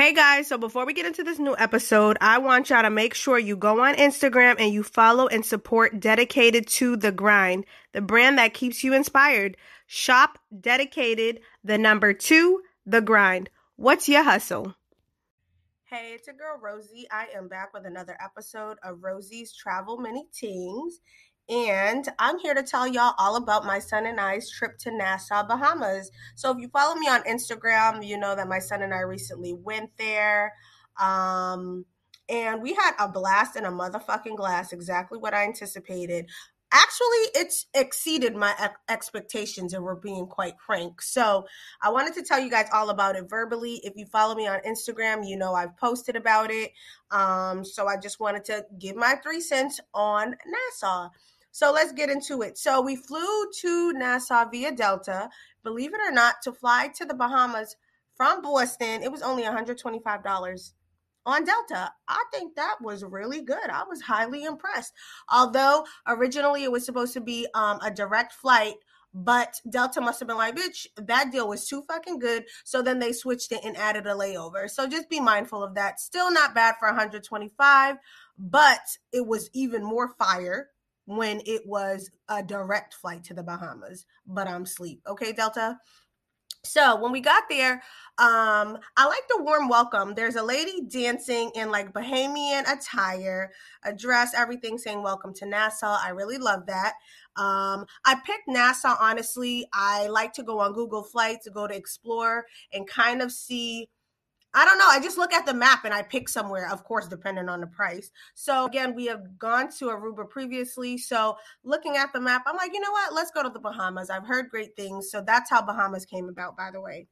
Hey guys, so before we get into this new episode, I want y'all to make sure you go on Instagram and you follow and support Dedicated to the Grind, the brand that keeps you inspired. Shop Dedicated, the number two, the grind. What's your hustle? Hey, it's your girl Rosey. I am back with another episode of Rosey's Travel Mini Tingz. And I'm here to tell y'all all about my son and I's trip to Nassau, Bahamas. So if you follow me on Instagram, you know that my son and I recently went there. Um, and we had a blast in a motherfucking glass, exactly what I anticipated. Actually, it's exceeded my expectations, and we're being quite frank. So, I wanted to tell you guys all about it verbally. If you follow me on Instagram, you know I've posted about it. Um, so, I just wanted to give my three cents on Nassau. So let's get into it. So we flew to Nassau via Delta. Believe it or not, to fly to the Bahamas from Boston, it was only $125 on Delta. I think that was really good. I was highly impressed. Although originally it was supposed to be um, a direct flight, but Delta must have been like, bitch, that deal was too fucking good. So then they switched it and added a layover. So just be mindful of that. Still not bad for 125, but it was even more fire when it was a direct flight to the Bahamas, but I'm sleep. Okay, Delta. So when we got there, um, I like the warm welcome. There's a lady dancing in like Bahamian attire, a dress, everything saying welcome to Nassau. I really love that. Um, I picked Nassau honestly. I like to go on Google Flights to go to explore and kind of see I don't know. I just look at the map and I pick somewhere, of course, depending on the price. So again, we have gone to Aruba previously. So looking at the map, I'm like, you know what? Let's go to the Bahamas. I've heard great things. So that's how Bahamas came about, by the way.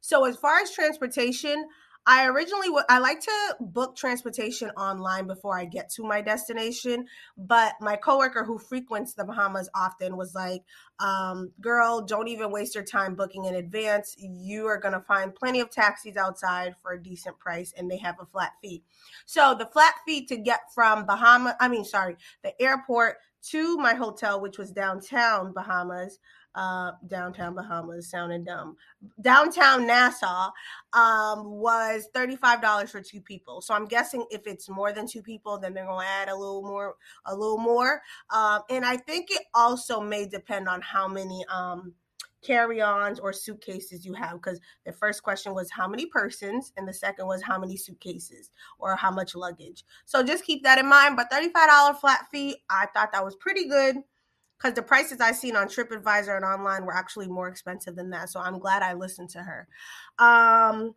So as far as transportation, I originally would I like to book transportation online before I get to my destination, but my coworker who frequents the Bahamas often was like, um, "Girl, don't even waste your time booking in advance. You are gonna find plenty of taxis outside for a decent price, and they have a flat fee." So the flat fee to get from Bahama, I mean, sorry, the airport to my hotel, which was downtown Bahamas, uh, downtown Bahamas, sounding dumb. Downtown Nassau um, was $35 for two people. So I'm guessing if it's more than two people, then they're going to add a little more, a little more. Um, and I think it also may depend on how many um, carry-ons or suitcases you have because the first question was how many persons and the second was how many suitcases or how much luggage so just keep that in mind but $35 flat fee i thought that was pretty good because the prices I seen on TripAdvisor and online were actually more expensive than that. So I'm glad I listened to her. Um,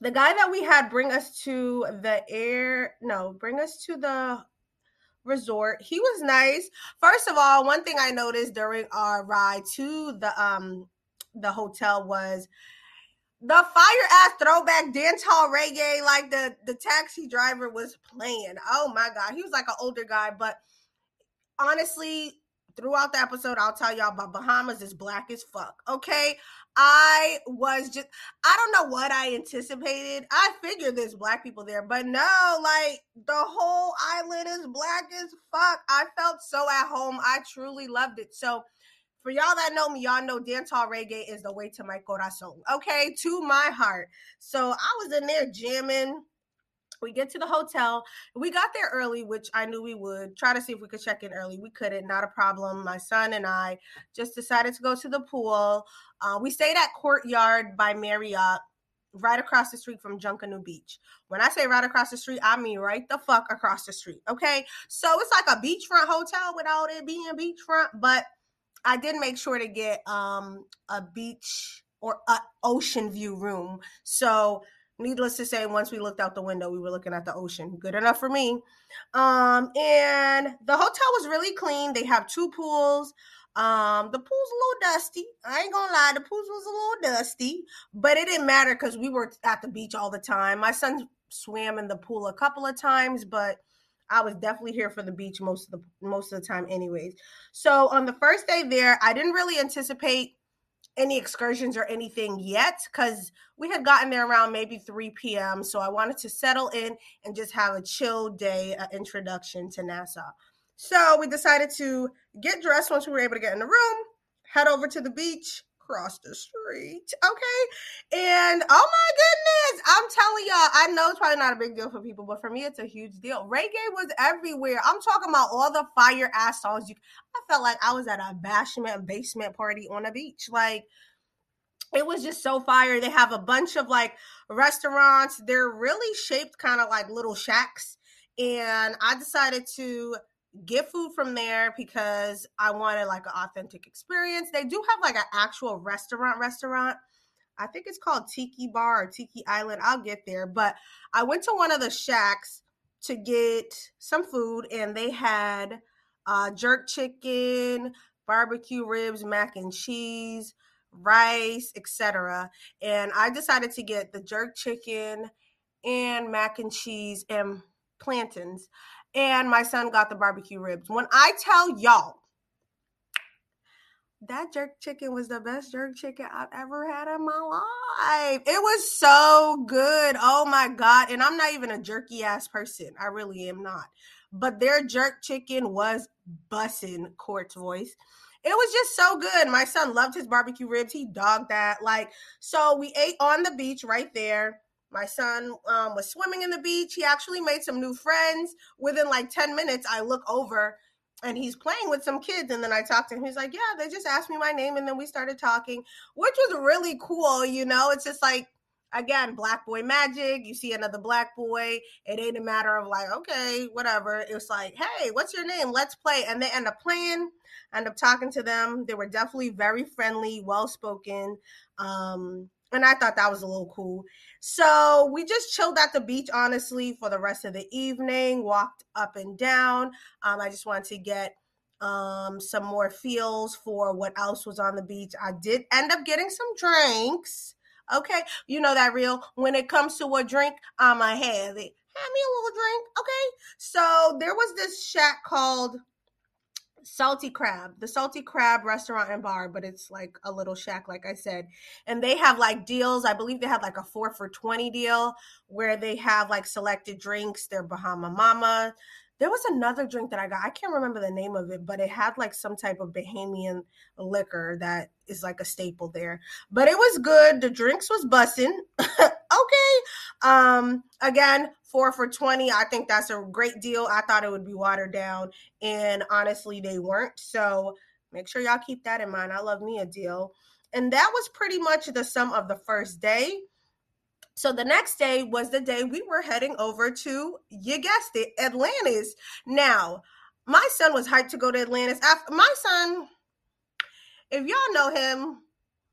the guy that we had bring us to the air, no, bring us to the resort. He was nice. First of all, one thing I noticed during our ride to the um the hotel was the fire ass throwback dance hall reggae. Like the the taxi driver was playing. Oh my god, he was like an older guy, but honestly, throughout the episode, I'll tell y'all about Bahamas is black as fuck. Okay. I was just, I don't know what I anticipated. I figured there's black people there, but no, like the whole island is black as fuck. I felt so at home. I truly loved it. So, for y'all that know me, y'all know dancehall reggae is the way to my corazon, okay, to my heart. So I was in there jamming, we get to the hotel. We got there early, which I knew we would. Try to see if we could check in early. We couldn't, not a problem. My son and I just decided to go to the pool. Uh, we stayed at Courtyard by Marriott, right across the street from Junkanoo Beach. When I say right across the street, I mean right the fuck across the street. Okay. So it's like a beachfront hotel without it being beachfront, but I did make sure to get um a beach or a ocean view room. So needless to say, once we looked out the window, we were looking at the ocean. Good enough for me. Um, and the hotel was really clean. They have two pools. Um, the pool's a little dusty. I ain't gonna lie, the pool was a little dusty, but it didn't matter because we were at the beach all the time. My son swam in the pool a couple of times, but I was definitely here for the beach most of the most of the time, anyways. So on the first day there, I didn't really anticipate any excursions or anything yet because we had gotten there around maybe 3 p.m. So I wanted to settle in and just have a chill day uh, introduction to Nassau. So we decided to get dressed once we were able to get in the room, head over to the beach, cross the street. Okay. And oh my goodness, I'm telling y'all, I know it's probably not a big deal for people, but for me, it's a huge deal. Reggae was everywhere. I'm talking about all the fire ass songs. You, I felt like I was at a bashment basement party on a beach. Like it was just so fire. They have a bunch of like restaurants. They're really shaped kind of like little shacks. And I decided to get food from there because I wanted like an authentic experience. They do have like an actual restaurant restaurant. I think it's called Tiki Bar or Tiki Island. I'll get there. But I went to one of the shacks to get some food and they had uh, jerk chicken, barbecue ribs, mac and cheese, rice, etc. And I decided to get the jerk chicken and mac and cheese and plantains. And my son got the barbecue ribs. When I tell y'all, that jerk chicken was the best jerk chicken I've ever had in my life. It was so good. Oh my God. And I'm not even a jerky ass person. I really am not. But their jerk chicken was bussing Court's voice it was just so good. My son loved his barbecue ribs. He dogged that. Like, so we ate on the beach right there. My son um, was swimming in the beach. He actually made some new friends. Within like 10 minutes, I look over and he's playing with some kids. And then I talked to him. He's like, Yeah, they just asked me my name. And then we started talking, which was really cool. You know, it's just like, again, black boy magic. You see another black boy. It ain't a matter of like, okay, whatever. It's like, hey, what's your name? Let's play. And they end up playing end up talking to them. They were definitely very friendly, well spoken. Um, and I thought that was a little cool. So we just chilled at the beach, honestly, for the rest of the evening, walked up and down. Um, I just wanted to get um, some more feels for what else was on the beach. I did end up getting some drinks. Okay. You know that real. When it comes to a drink, I'ma have it. Have me a little drink. Okay. So there was this shack called Salty Crab, the Salty Crab restaurant and bar, but it's like a little shack, like I said. And they have like deals. I believe they have like a four for 20 deal where they have like selected drinks. Their Bahama Mama, there was another drink that I got. I can't remember the name of it, but it had like some type of Bahamian liquor that is like a staple there. But it was good. The drinks was bussing. okay. Um, again, four for 20. I think that's a great deal. I thought it would be watered down, and honestly, they weren't. So make sure y'all keep that in mind. I love me a deal. And that was pretty much the sum of the first day. So the next day was the day we were heading over to, you guessed it, Atlantis. Now, my son was hyped to go to Atlantis. After my son, if y'all know him,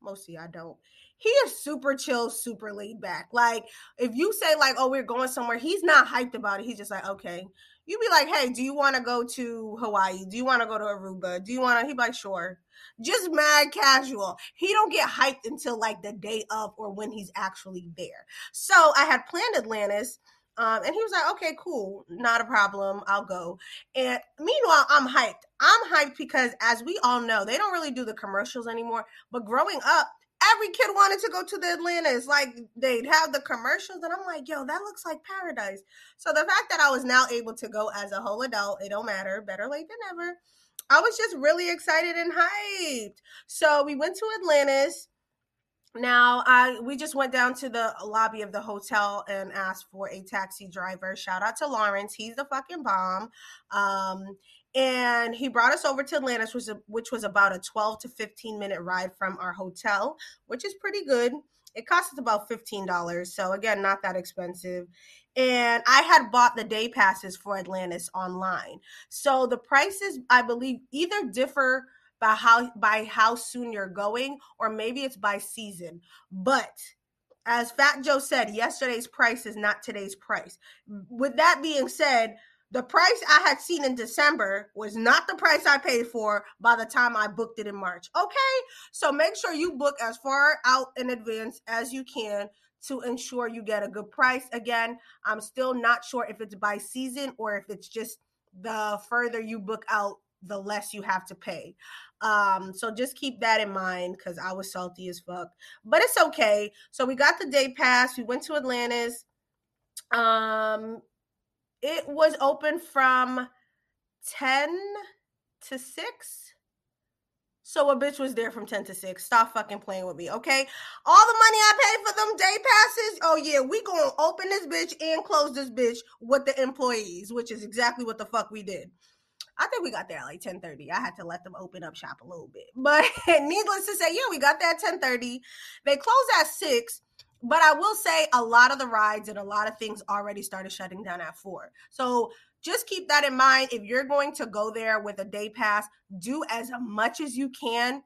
mostly I don't. He is super chill, super laid back. Like if you say like, "Oh, we're going somewhere," he's not hyped about it. He's just like, "Okay." You be like, "Hey, do you want to go to Hawaii? Do you want to go to Aruba? Do you want to?" He be like, "Sure." just mad casual. He don't get hyped until like the day of or when he's actually there. So I had planned Atlantis. Um, and he was like, okay, cool, not a problem, I'll go. And meanwhile, I'm hyped. I'm hyped because, as we all know, they don't really do the commercials anymore. But growing up, every kid wanted to go to the Atlantis. Like they'd have the commercials, and I'm like, yo, that looks like paradise. So the fact that I was now able to go as a whole adult, it don't matter. Better late than never. I was just really excited and hyped. So we went to Atlantis. Now, I we just went down to the lobby of the hotel and asked for a taxi driver. Shout out to Lawrence, he's the fucking bomb. Um, and he brought us over to Atlantis, which was, which was about a 12 to 15 minute ride from our hotel, which is pretty good. It cost us about $15. So, again, not that expensive and I had bought the day passes for Atlantis online. So the prices, I believe, either differ by how by how soon you're going, or maybe it's by season. But as Fat Joe said, yesterday's price is not today's price. With that being said, the price I had seen in December was not the price I paid for by the time I booked it in March. Okay, so make sure you book as far out in advance as you can to ensure you get a good price. Again, I'm still not sure if it's by season or if it's just the further you book out, the less you have to pay. Um, so just keep that in mind because I was salty as fuck. But it's okay. So we got the day pass. We went to Atlantis. Um, it was open from 10 to 6 So a bitch was there from 10 to 6. Stop fucking playing with me, okay? All the money I paid for them day passes, oh yeah, we gonna open this bitch and close this bitch with the employees, which is exactly what the fuck we did. I think we got there at like 10:30. I had to let them open up shop a little bit. But needless to say, yeah, we got there at 10:30. They closed at 6. But I will say a lot of the rides and a lot of things already started shutting down at 4. So just keep that in mind. If you're going to go there with a day pass, do as much as you can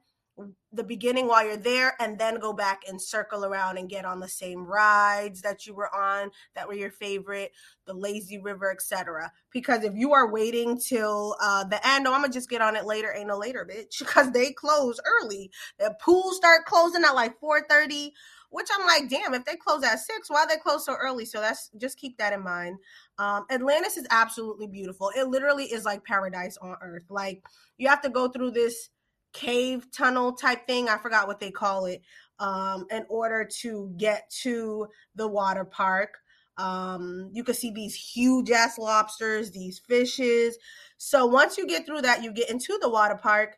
the beginning while you're there and then go back and circle around and get on the same rides that you were on that were your favorite the lazy river etc because if you are waiting till uh the end oh i'm gonna just get on it later ain't no later bitch because they close early the pools start closing at like 4 30 which I'm like, damn, if they close at six, why they close so early? So that's just keep that in mind. Um, Atlantis is absolutely beautiful. It literally is like paradise on earth. Like you have to go through this cave tunnel type thing. I forgot what they call it. Um, in order to get to the water park. Um, you can see these huge ass lobsters, these fishes. So once you get through that, you get into the water park.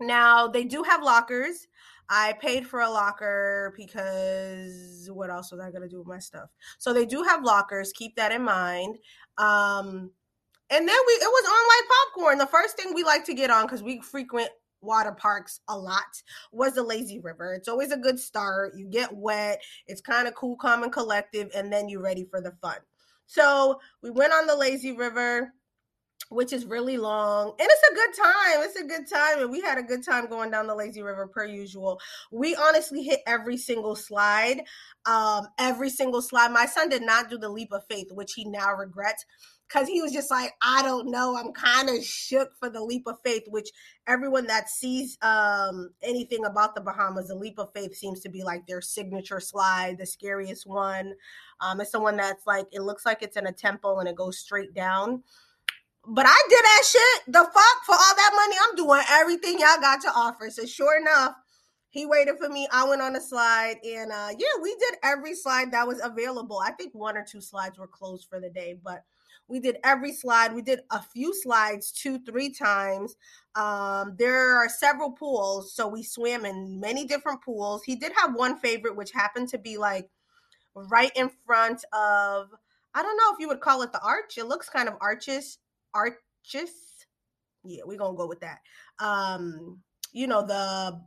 Now they do have lockers. I paid for a locker because what else was I going to do with my stuff? So they do have lockers. Keep that in mind. Um, and then we it was on like popcorn. The first thing we like to get on because we frequent water parks a lot was the lazy river. It's always a good start. You get wet. It's kind of cool, calm, and collective, and then you're ready for the fun. So we went on the lazy river which is really long. And it's a good time. It's a good time. And we had a good time going down the lazy river per usual. We honestly hit every single slide. Um, every single slide. My son did not do the leap of faith, which he now regrets because he was just like, I don't know. I'm kind of shook for the leap of faith, which everyone that sees um, anything about the Bahamas, the leap of faith seems to be like their signature slide, the scariest one. Um, it's the one that's like, it looks like it's in a temple and it goes straight down. But I did that shit. The fuck for all that money, I'm doing everything y'all got to offer. So sure enough, he waited for me. I went on a slide, and uh, yeah, we did every slide that was available. I think one or two slides were closed for the day, but we did every slide. We did a few slides two, three times. Um, there are several pools, so we swam in many different pools. He did have one favorite, which happened to be like right in front of. I don't know if you would call it the arch. It looks kind of arches arches. Yeah, we're gonna go with that. Um, you know, the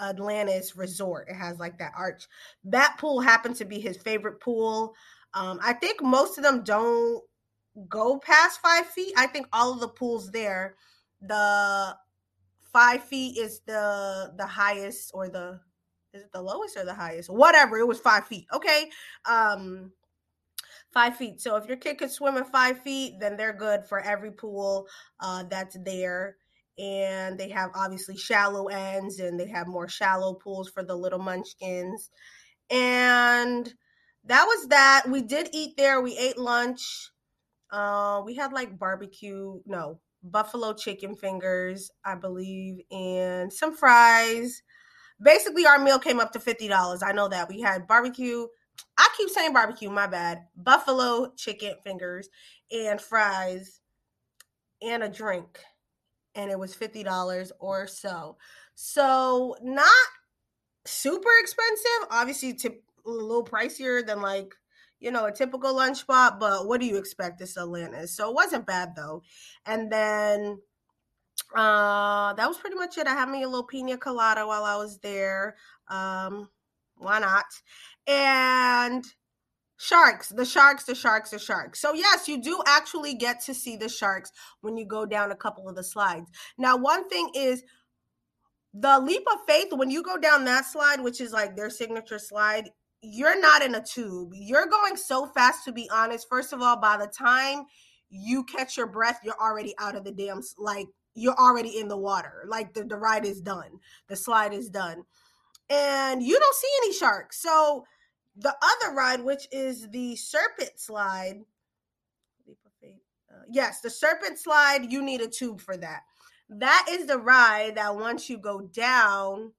Atlantis resort. It has like that arch. That pool happened to be his favorite pool. Um, I think most of them don't go past five feet. I think all of the pools there, the five feet is the the highest or the is it the lowest or the highest? Whatever. It was five feet. Okay. Um, five feet. So if your kid could swim in five feet, then they're good for every pool uh, that's there. And they have obviously shallow ends and they have more shallow pools for the little munchkins. And that was that. We did eat there. We ate lunch. Uh, we had like barbecue, no, buffalo chicken fingers, I believe, and some fries. Basically, our meal came up to $50. I know that. We had barbecue, I keep saying barbecue, my bad. Buffalo chicken fingers and fries and a drink. And it was $50 or so. So, not super expensive. Obviously, a little pricier than like, you know, a typical lunch spot. But what do you expect? This Atlantis. So, it wasn't bad though. And then uh that was pretty much it. I had me a little pina colada while I was there. Um, why not? And sharks the sharks the sharks the sharks. So yes you do actually get to see the sharks when you go down a couple of the slides. Now one thing is the leap of faith when you go down that slide which is like their signature slide you're not in a tube. You're going so fast to be honest. First of all by the time you catch your breath you're already out of the damn like you're already in the water. Like the, the ride is done. The slide is done. And you don't see any sharks. So the other ride, which is the serpent slide. Uh, yes, the serpent slide, you need a tube for that. That is the ride that once you go down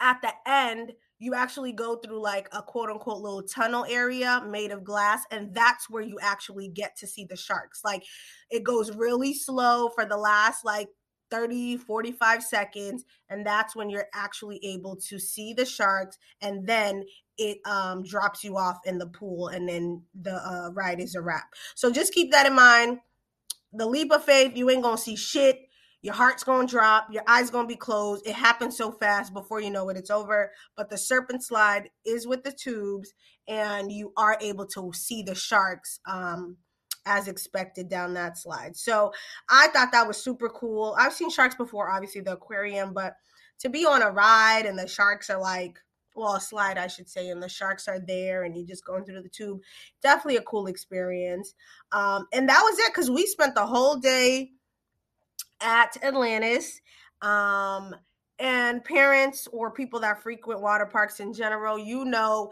at the end, you actually go through like a quote unquote little tunnel area made of glass, and that's where you actually get to see the sharks. Like it goes really slow for the last like 30, 45 seconds. And that's when you're actually able to see the sharks. And then it um, drops you off in the pool. And then the uh, ride is a wrap. So just keep that in mind. The leap of faith, you ain't going to see shit. Your heart's going to drop. Your eyes going to be closed. It happens so fast before you know it, it's over. But the serpent slide is with the tubes. And you are able to see the sharks. Um, as expected down that slide. So I thought that was super cool. I've seen sharks before, obviously the aquarium, but to be on a ride and the sharks are like, well, a slide, I should say, and the sharks are there and you're just going through the tube, definitely a cool experience. Um, and that was it because we spent the whole day at Atlantis. Um, and parents or people that frequent water parks in general, you know,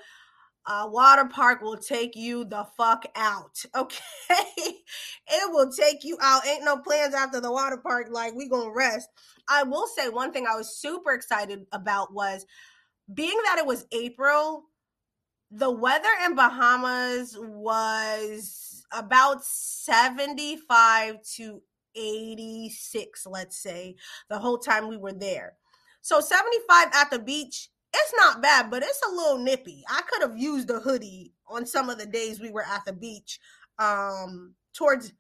uh, water park will take you the fuck out. Okay. it will take you out. Ain't no plans after the water park. Like, we gonna rest. I will say one thing I was super excited about was being that it was April, the weather in Bahamas was about 75 to 86, let's say, the whole time we were there. So 75 at the beach it's not bad, but it's a little nippy. I could have used a hoodie on some of the days we were at the beach um towards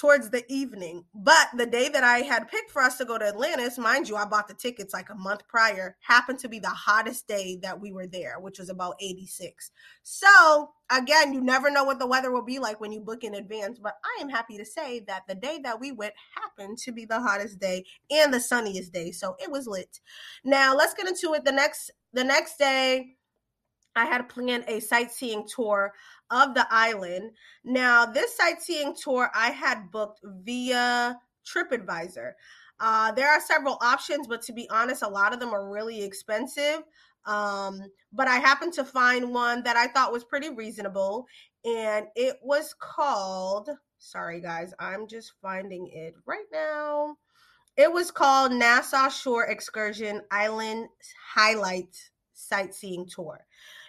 towards the evening. But the day that I had picked for us to go to Atlantis, mind you, I bought the tickets like a month prior, happened to be the hottest day that we were there, which was about 86. So, again, you never know what the weather will be like when you book in advance. But I am happy to say that the day that we went happened to be the hottest day and the sunniest day. So it was lit. Now, let's get into it. The next the next day I had planned a sightseeing tour of the island. Now, this sightseeing tour I had booked via TripAdvisor. Uh, there are several options, but to be honest, a lot of them are really expensive. Um, but I happened to find one that I thought was pretty reasonable, and it was called. Sorry, guys, I'm just finding it right now. It was called Nassau Shore Excursion Island Highlights Sightseeing Tour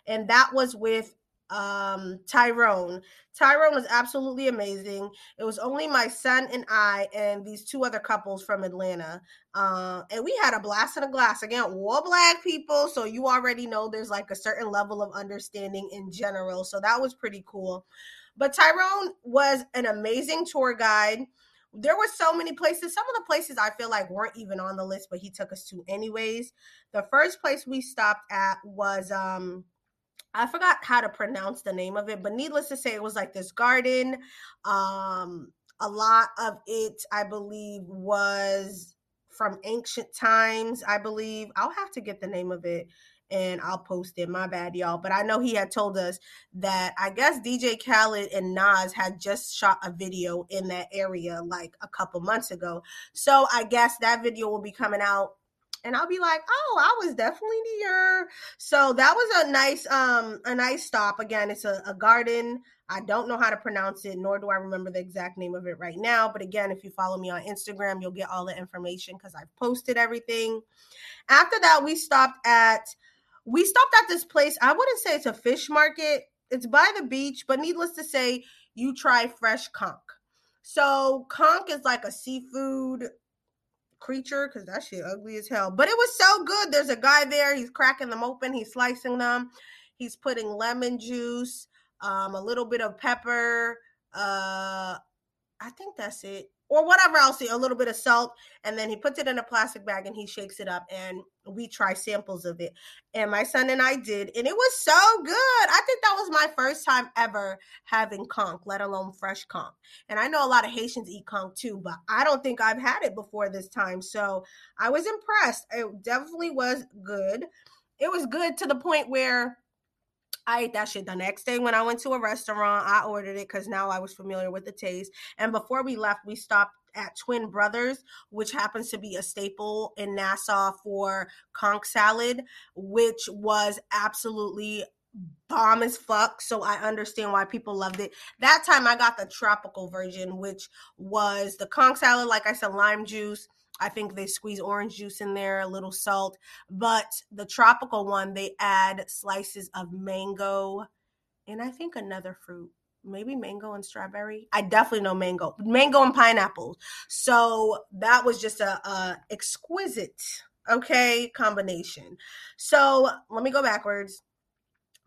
and that was with um Tyrone. Tyrone was absolutely amazing. It was only my son and I and these two other couples from Atlanta. Uh, and we had a blast in a glass. Again, all black people, so you already know there's like a certain level of understanding in general. So that was pretty cool. But Tyrone was an amazing tour guide. There were so many places. Some of the places I feel like weren't even on the list, but he took us to anyways. The first place we stopped at was um I forgot how to pronounce the name of it, but needless to say, it was like this garden. Um, a lot of it, I believe, was from ancient times. I believe I'll have to get the name of it and I'll post it. My bad, y'all. But I know he had told us that I guess DJ Khaled and Nas had just shot a video in that area like a couple months ago. So I guess that video will be coming out and I'll be like, "Oh, I was definitely near." So that was a nice, um, a nice stop. Again, it's a, a garden. I don't know how to pronounce it, nor do I remember the exact name of it right now. But again, if you follow me on Instagram, you'll get all the information because I've posted everything. After that, we stopped at we stopped at this place. I wouldn't say it's a fish market. It's by the beach, but needless to say, you try fresh conch. So conch is like a seafood creature because that shit ugly as hell. But it was so good. There's a guy there. He's cracking them open. He's slicing them. He's putting lemon juice, um, a little bit of pepper. Uh, I think that's it or whatever else, a little bit of salt, and then he puts it in a plastic bag and he shakes it up, and we try samples of it. And my son and I did, and it was so good. I think that was my first time ever having conch, let alone fresh conch. And I know a lot of Haitians eat conch too, but I don't think I've had it before this time. So I was impressed. It definitely was good. It was good to the point where I ate that shit the next day when I went to a restaurant. I ordered it because now I was familiar with the taste. And before we left, we stopped at Twin Brothers, which happens to be a staple in Nassau for conch salad, which was absolutely bomb as fuck. So I understand why people loved it. That time I got the tropical version, which was the conch salad, like I said, lime juice I think they squeeze orange juice in there, a little salt. But the tropical one, they add slices of mango and I think another fruit. maybe mango and strawberry. I definitely know mango, mango and pineapple. So that was just a, a exquisite, okay, combination. So let me go backwards.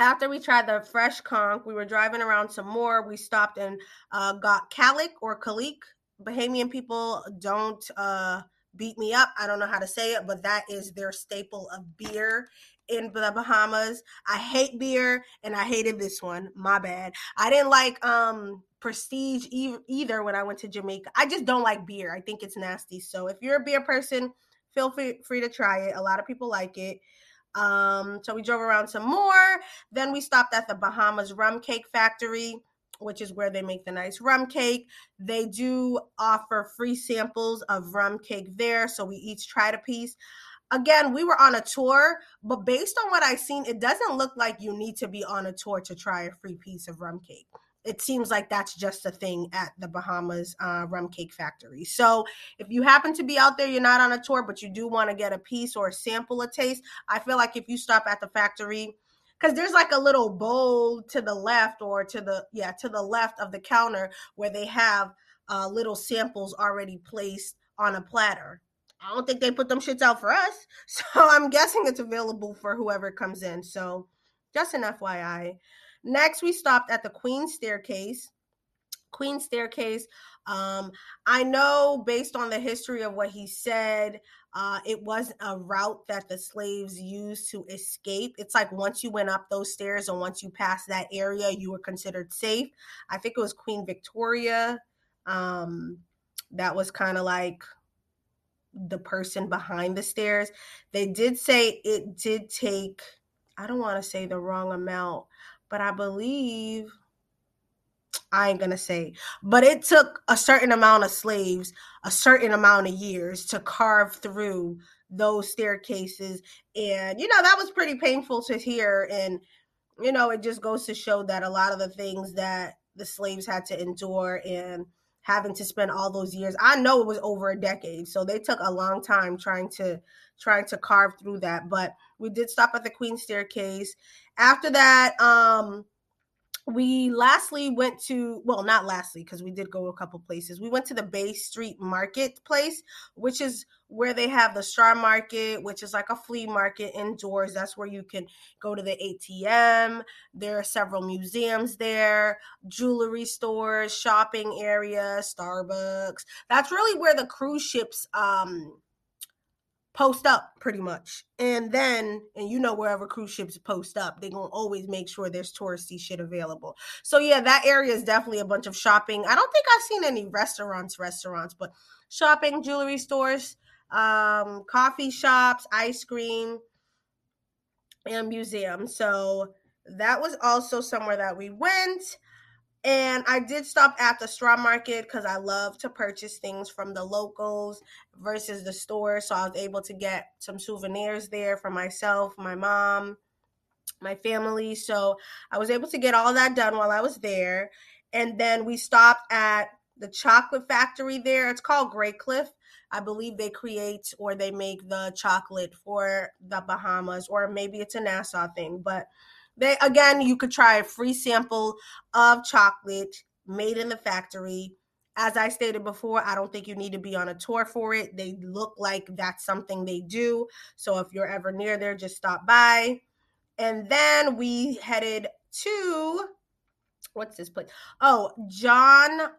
After we tried the fresh conch, we were driving around some more. We stopped and uh, got Kalik or Kalik. Bahamian people don't uh, beat me up. I don't know how to say it, but that is their staple of beer in the Bahamas. I hate beer and I hated this one. My bad. I didn't like um prestige e- either when I went to Jamaica. I just don't like beer. I think it's nasty. So if you're a beer person, feel free, free to try it. A lot of people like it. Um so we drove around some more. Then we stopped at the Bahamas Rum Cake Factory which is where they make the nice rum cake. They do offer free samples of rum cake there. So we each tried a piece again, we were on a tour, but based on what I've seen, it doesn't look like you need to be on a tour to try a free piece of rum cake. It seems like that's just a thing at the Bahamas uh, Rum Cake Factory. So, if you happen to be out there, you're not on a tour, but you do want to get a piece or a sample a taste, I feel like if you stop at the factory, because there's like a little bowl to the left or to the yeah to the left of the counter where they have uh, little samples already placed on a platter I don't think they put them shits out for us. So I'm guessing it's available for whoever comes in. So just an FYI. Next, we stopped at the Queen Staircase. Queen Staircase. Um, I know based on the history of what he said, uh, it was a route that the slaves used to escape. It's like once you went up those stairs and once you passed that area, you were considered safe. I think it was Queen Victoria. Um, that was kind of like the person behind the stairs. They did say it did take, I don't want to say the wrong amount, but I believe I ain't gonna say, but it took a certain amount of slaves, a certain amount of years to carve through those staircases. And, you know, that was pretty painful to hear. And, you know, it just goes to show that a lot of the things that the slaves had to endure and having to spend all those years. I know it was over a decade, so they took a long time trying to trying to carve through that. But we did stop at the Queen Staircase. After that, um, we lastly went to well not lastly because we did go a couple places. We went to the bay street marketplace which is where they have the straw market which is like a flea market indoors. That's where you can go to the atm there are several museums there jewelry stores shopping area starbucks. That's really where the cruise ships um post up pretty much. And then, and you know, wherever cruise ships post up, they're going to always make sure there's touristy shit available. So, yeah, that area is definitely a bunch of shopping. I don't think I've seen any restaurants, restaurants, but shopping, jewelry stores, um, coffee shops, ice cream, and museums. So, that was also somewhere that we went. And I did stop at the straw market because I love to purchase things from the locals versus the store. So I was able to get some souvenirs there for myself, my mom, my family. So I was able to get all that done while I was there. And then we stopped at the chocolate factory there. It's called Graycliff. I believe they create or they make the chocolate for the Bahamas, or maybe it's a Nassau thing, but they again, you could try a free sample of chocolate made in the factory. As I stated before, I don't think you need to be on a tour for it. They look like that's something they do. So if you're ever near there, just stop by. And then we headed to what's this place? Oh, John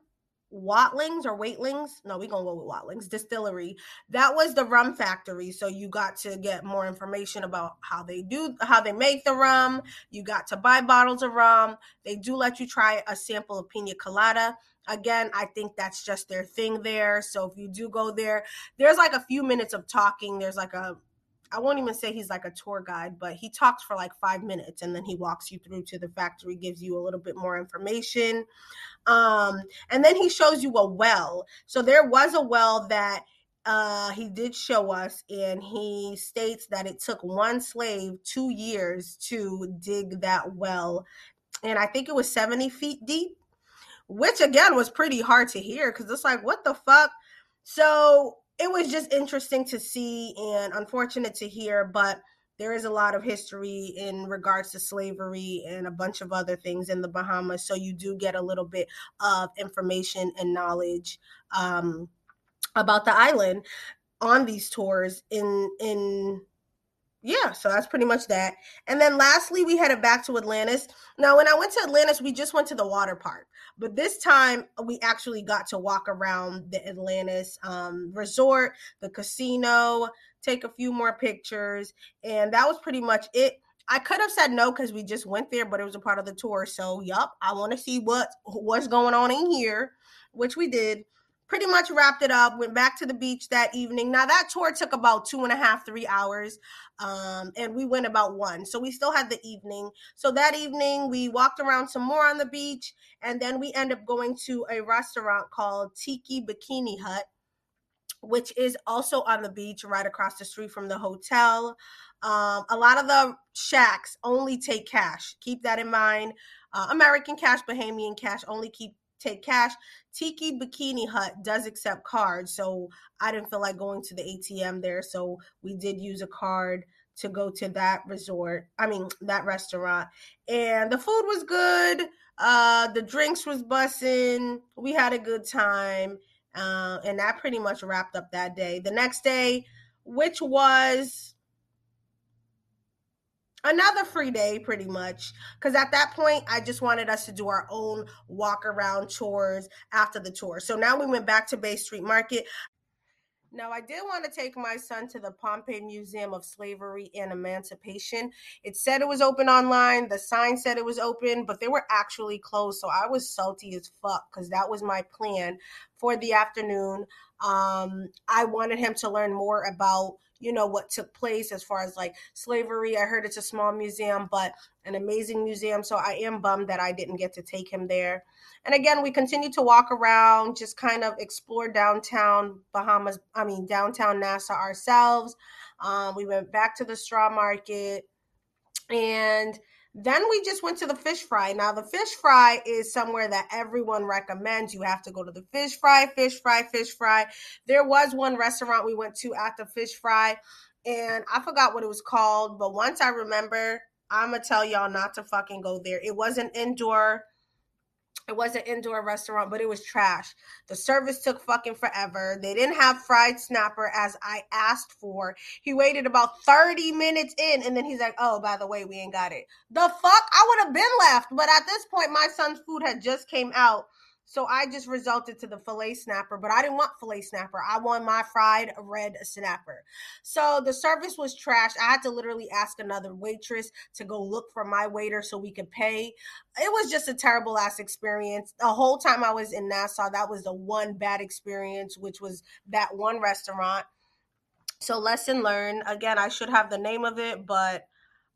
Watlings or Waitlings. No, we gonna go with Watlings Distillery. That was the rum factory. So you got to get more information about how they do, how they make the rum. You got to buy bottles of rum. They do let you try a sample of pina colada. Again, I think that's just their thing there. So if you do go there, there's like a few minutes of talking. There's like a I won't even say he's like a tour guide, but he talks for like five minutes and then he walks you through to the factory, gives you a little bit more information. Um, and then he shows you a well. So there was a well that uh, he did show us, and he states that it took one slave two years to dig that well. And I think it was 70 feet deep, which again was pretty hard to hear because it's like, what the fuck? So it was just interesting to see and unfortunate to hear, but there is a lot of history in regards to slavery and a bunch of other things in the Bahamas. So you do get a little bit of information and knowledge um, about the island on these tours in in yeah, so that's pretty much that. And then lastly, we headed back to Atlantis. Now, when I went to Atlantis, we just went to the water park, but this time we actually got to walk around the Atlantis um, resort, the casino, take a few more pictures, and that was pretty much it. I could have said no because we just went there, but it was a part of the tour. So, yup, I want to see what what's going on in here, which we did pretty much wrapped it up went back to the beach that evening. Now that tour took about two and a half three hours um, and we went about one. So we still had the evening. So that evening we walked around some more on the beach and then we end up going to a restaurant called tiki bikini hut which is also on the beach right across the street from the hotel. Um, a lot of the shacks only take cash. Keep that in mind. Uh, american cash bahamian cash only keep take cash. Tiki Bikini Hut does accept cards, so I didn't feel like going to the ATM there, so we did use a card to go to that resort. I mean, that restaurant, and the food was good. Uh, the drinks was bussing. We had a good time, uh, and that pretty much wrapped up that day. The next day, which was another free day pretty much because at that point i just wanted us to do our own walk around tours after the tour so now we went back to bay street market now, I did want to take my son to the Pompeii Museum of Slavery and Emancipation. It said it was open online. The sign said it was open, but they were actually closed. So I was salty as fuck because that was my plan for the afternoon. Um, I wanted him to learn more about you know what took place as far as like slavery. I heard it's a small museum but an amazing museum so i am bummed that i didn't get to take him there. And again we continue to walk around just kind of explore downtown bahamas i mean downtown nassau ourselves. Um, we went back to the straw market and then we just went to the fish fry. Now, the fish fry is somewhere that everyone recommends. You have to go to the fish fry, fish fry, fish fry. There was one restaurant we went to at the fish fry, and I forgot what it was called. But once I remember, I'm going to tell y'all not to fucking go there. It was an indoor it was an indoor restaurant, but it was trash. The service took fucking forever. They didn't have fried snapper as I asked for. He waited about 30 minutes in and then he's like, oh, by the way, we ain't got it. The fuck? I would have been left. But at this point, my son's food had just came out so I just resulted to the filet snapper, but I didn't want filet snapper. I want my fried red snapper. So the service was trash. I had to literally ask another waitress to go look for my waiter so we could pay. It was just a terrible ass experience. The whole time I was in Nassau, that was the one bad experience, which was that one restaurant. So lesson learned. Again, I should have the name of it, but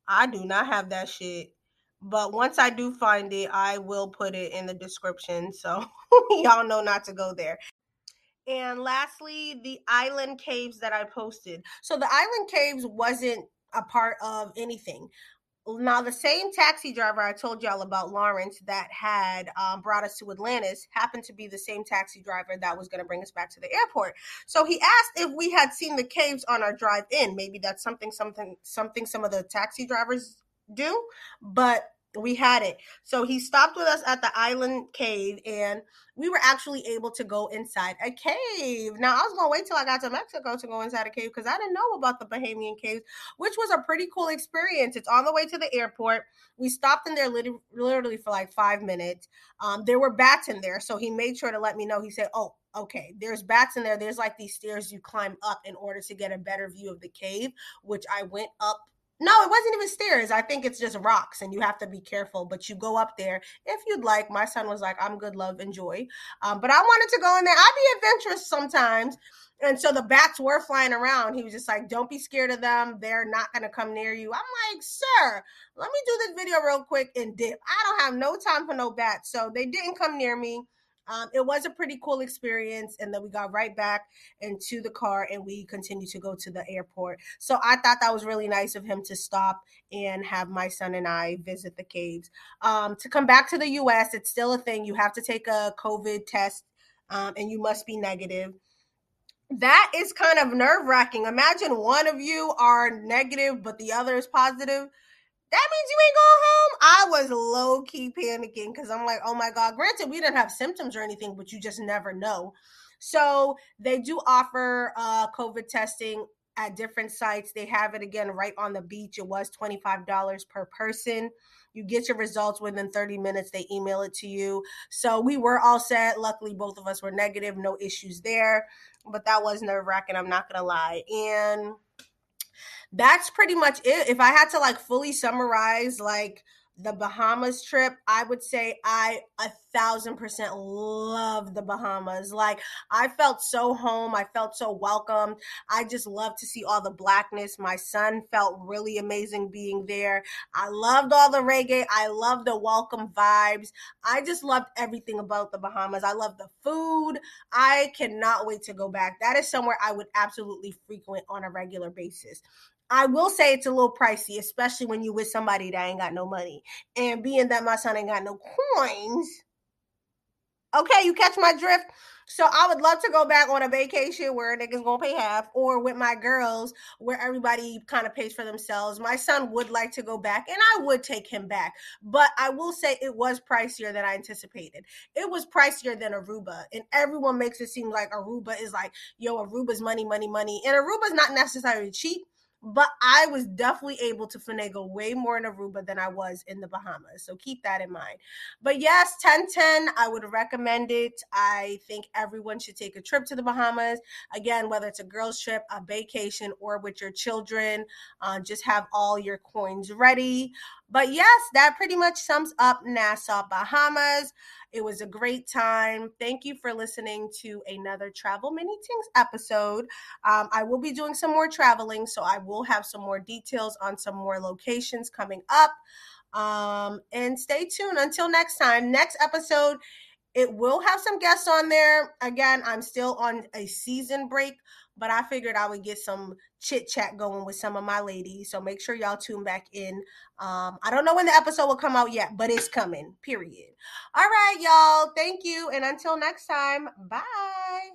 I do not have that shit. But once I do find it, I will put it in the description so y'all know not to go there. And lastly, the island caves that I posted. So the island caves wasn't a part of anything. Now, the same taxi driver I told y'all about, Lawrence, that had um, brought us to Atlantis, happened to be the same taxi driver that was going to bring us back to the airport. So he asked if we had seen the caves on our drive in. Maybe that's something, something, something some of the taxi drivers do, but we had it. So he stopped with us at the island cave and we were actually able to go inside a cave. Now I was gonna wait till I got to Mexico to go inside a cave because I didn't know about the Bahamian caves, which was a pretty cool experience. It's on the way to the airport. We stopped in there literally for like five minutes. Um, there were bats in there, so he made sure to let me know. He said, "Oh, okay, there's bats in there. There's like these stairs you climb up in order to get a better view of the cave, which I went up no, it wasn't even stairs. I think it's just rocks, and you have to be careful. But you go up there if you'd like. My son was like, "I'm good, love, enjoy." Um, but I wanted to go in there. I'd be adventurous sometimes, and so the bats were flying around. He was just like, "Don't be scared of them. They're not gonna come near you." I'm like, "Sir, let me do this video real quick and dip. I don't have no time for no bats." So they didn't come near me. Um, it was a pretty cool experience. And then we got right back into the car and we continued to go to the airport. So I thought that was really nice of him to stop and have my son and I visit the caves. Um, to come back to the US, it's still a thing. You have to take a COVID test um, and you must be negative. that is kind of nerve wracking. Imagine one of you are negative, but the other is positive. That means you ain't going home. I was low key panicking because I'm like, oh my God. Granted, we didn't have symptoms or anything, but you just never know. So they do offer uh, COVID testing at different sites. They have it again right on the beach. It was $25 per person. You get your results within 30 minutes. They email it to you. So we were all set. Luckily, both of us were negative, no issues there. But that was nerve wracking, I'm not going to lie. And that's pretty much it. If I had to like fully summarize, like, the Bahamas trip, I would say I a thousand percent love the Bahamas. Like I felt so home. I felt so welcomed. I just love to see all the blackness. My son felt really amazing being there. I loved all the reggae. I loved the welcome vibes. I just loved everything about the Bahamas. I love the food. I cannot wait to go back. That is somewhere I would absolutely frequent on a regular basis. I will say it's a little pricey, especially when you with somebody that ain't got no money. And being that my son ain't got no coins. Okay, you catch my drift? So I would love to go back on a vacation where niggas gonna pay half, or with my girls where everybody kind of pays for themselves. My son would like to go back, and I would take him back. But I will say it was pricier than I anticipated. It was pricier than Aruba, and everyone makes it seem like Aruba is like, yo, Aruba's money, money, money, and Aruba's not necessarily cheap but I was definitely able to finagle way more in Aruba than I was in the Bahamas. So keep that in mind. But yes, 1010, I would recommend it. I think everyone should take a trip to the Bahamas. Again, whether it's a girls' trip, a vacation, or with your children, uh, just have all your coins ready. But yes, that pretty much sums up Nassau, Bahamas. It was a great time. Thank you for listening to another Travel Mini Tingz episode. Um, I will be doing some more traveling, so I will have some more details on some more locations coming up. Um, and stay tuned until next time. Next episode, it will have some guests on there. Again, I'm still on a season break, but I figured I would get some chit chat going with some of my ladies. So make sure y'all tune back in. Um, I don't know when the episode will come out yet, but it's coming, period. All right, y'all. Thank you. And until next time, bye.